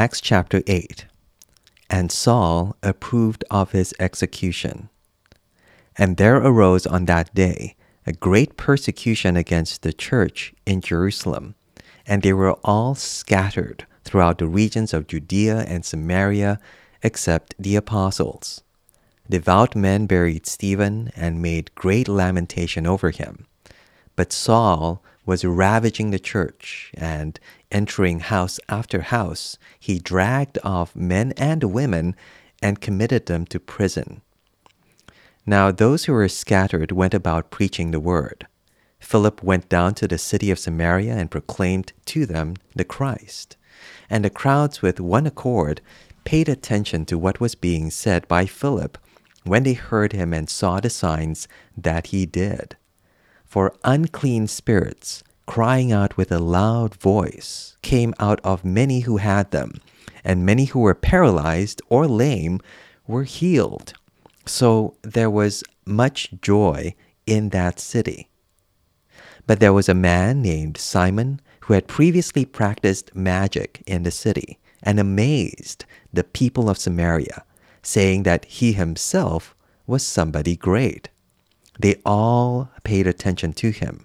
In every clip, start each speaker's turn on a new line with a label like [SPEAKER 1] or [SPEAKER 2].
[SPEAKER 1] Acts chapter 8 And Saul approved of his execution. And there arose on that day a great persecution against the church in Jerusalem, and they were all scattered throughout the regions of Judea and Samaria, except the apostles. Devout men buried Stephen and made great lamentation over him. But Saul was ravaging the church, and entering house after house, he dragged off men and women and committed them to prison. Now those who were scattered went about preaching the word. Philip went down to the city of Samaria and proclaimed to them the Christ. And the crowds with one accord paid attention to what was being said by Philip when they heard him and saw the signs that he did. For unclean spirits, crying out with a loud voice, came out of many who had them, and many who were paralyzed or lame were healed. So there was much joy in that city. But there was a man named Simon who had previously practiced magic in the city and amazed the people of Samaria saying that he himself was somebody great. They all paid attention to him,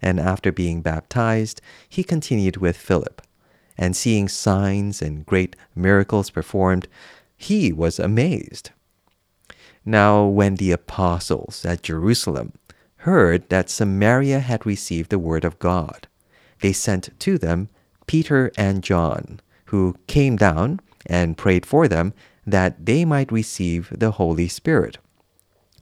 [SPEAKER 1] and after being baptized, he continued with Philip. And seeing signs and great miracles performed, he was amazed. Now, when the apostles at Jerusalem heard that Samaria had received the word of God, they sent to them Peter and John, who came down and prayed for them that they might receive the Holy Spirit.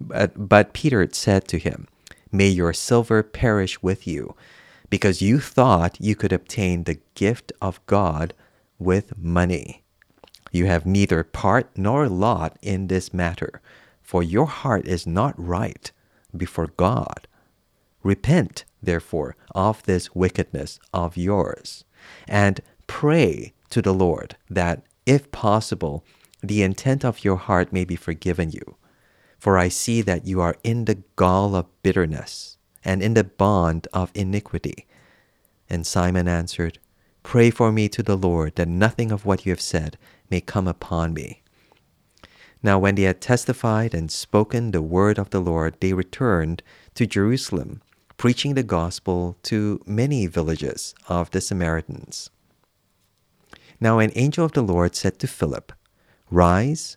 [SPEAKER 1] But, but Peter said to him, May your silver perish with you, because you thought you could obtain the gift of God with money. You have neither part nor lot in this matter, for your heart is not right before God. Repent, therefore, of this wickedness of yours, and pray to the Lord that, if possible, the intent of your heart may be forgiven you. For I see that you are in the gall of bitterness and in the bond of iniquity. And Simon answered, Pray for me to the Lord that nothing of what you have said may come upon me. Now, when they had testified and spoken the word of the Lord, they returned to Jerusalem, preaching the gospel to many villages of the Samaritans. Now, an angel of the Lord said to Philip, Rise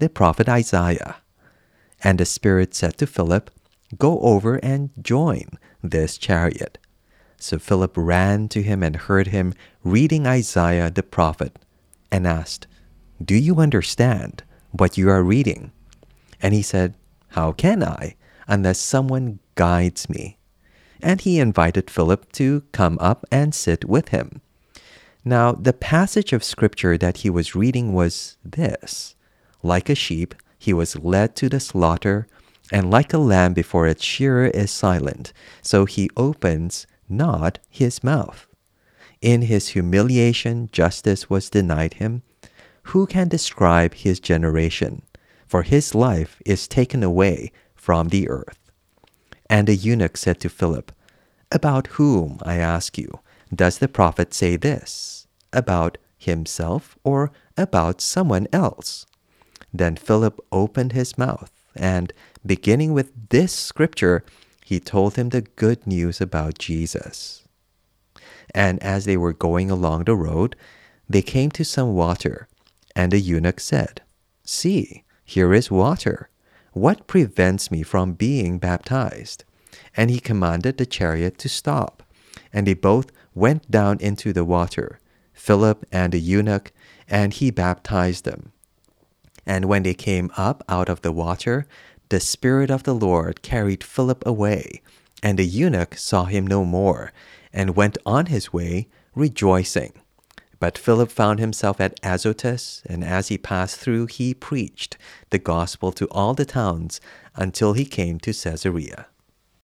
[SPEAKER 1] the prophet Isaiah. And the Spirit said to Philip, Go over and join this chariot. So Philip ran to him and heard him reading Isaiah the prophet, and asked, Do you understand what you are reading? And he said, How can I, unless someone guides me? And he invited Philip to come up and sit with him. Now, the passage of scripture that he was reading was this like a sheep, he was led to the slaughter, and like a lamb before its shearer is silent, so he opens not his mouth. In his humiliation, justice was denied him. Who can describe his generation? for his life is taken away from the earth. And the eunuch said to Philip, About whom, I ask you, does the prophet say this? About himself or about someone else? Then Philip opened his mouth, and beginning with this scripture, he told him the good news about Jesus. And as they were going along the road, they came to some water, and the eunuch said, See, here is water. What prevents me from being baptized? And he commanded the chariot to stop. And they both went down into the water, Philip and the eunuch, and he baptized them. And when they came up out of the water, the Spirit of the Lord carried Philip away, and the eunuch saw him no more, and went on his way, rejoicing. But Philip found himself at Azotus, and as he passed through, he preached the gospel to all the towns until he came to Caesarea.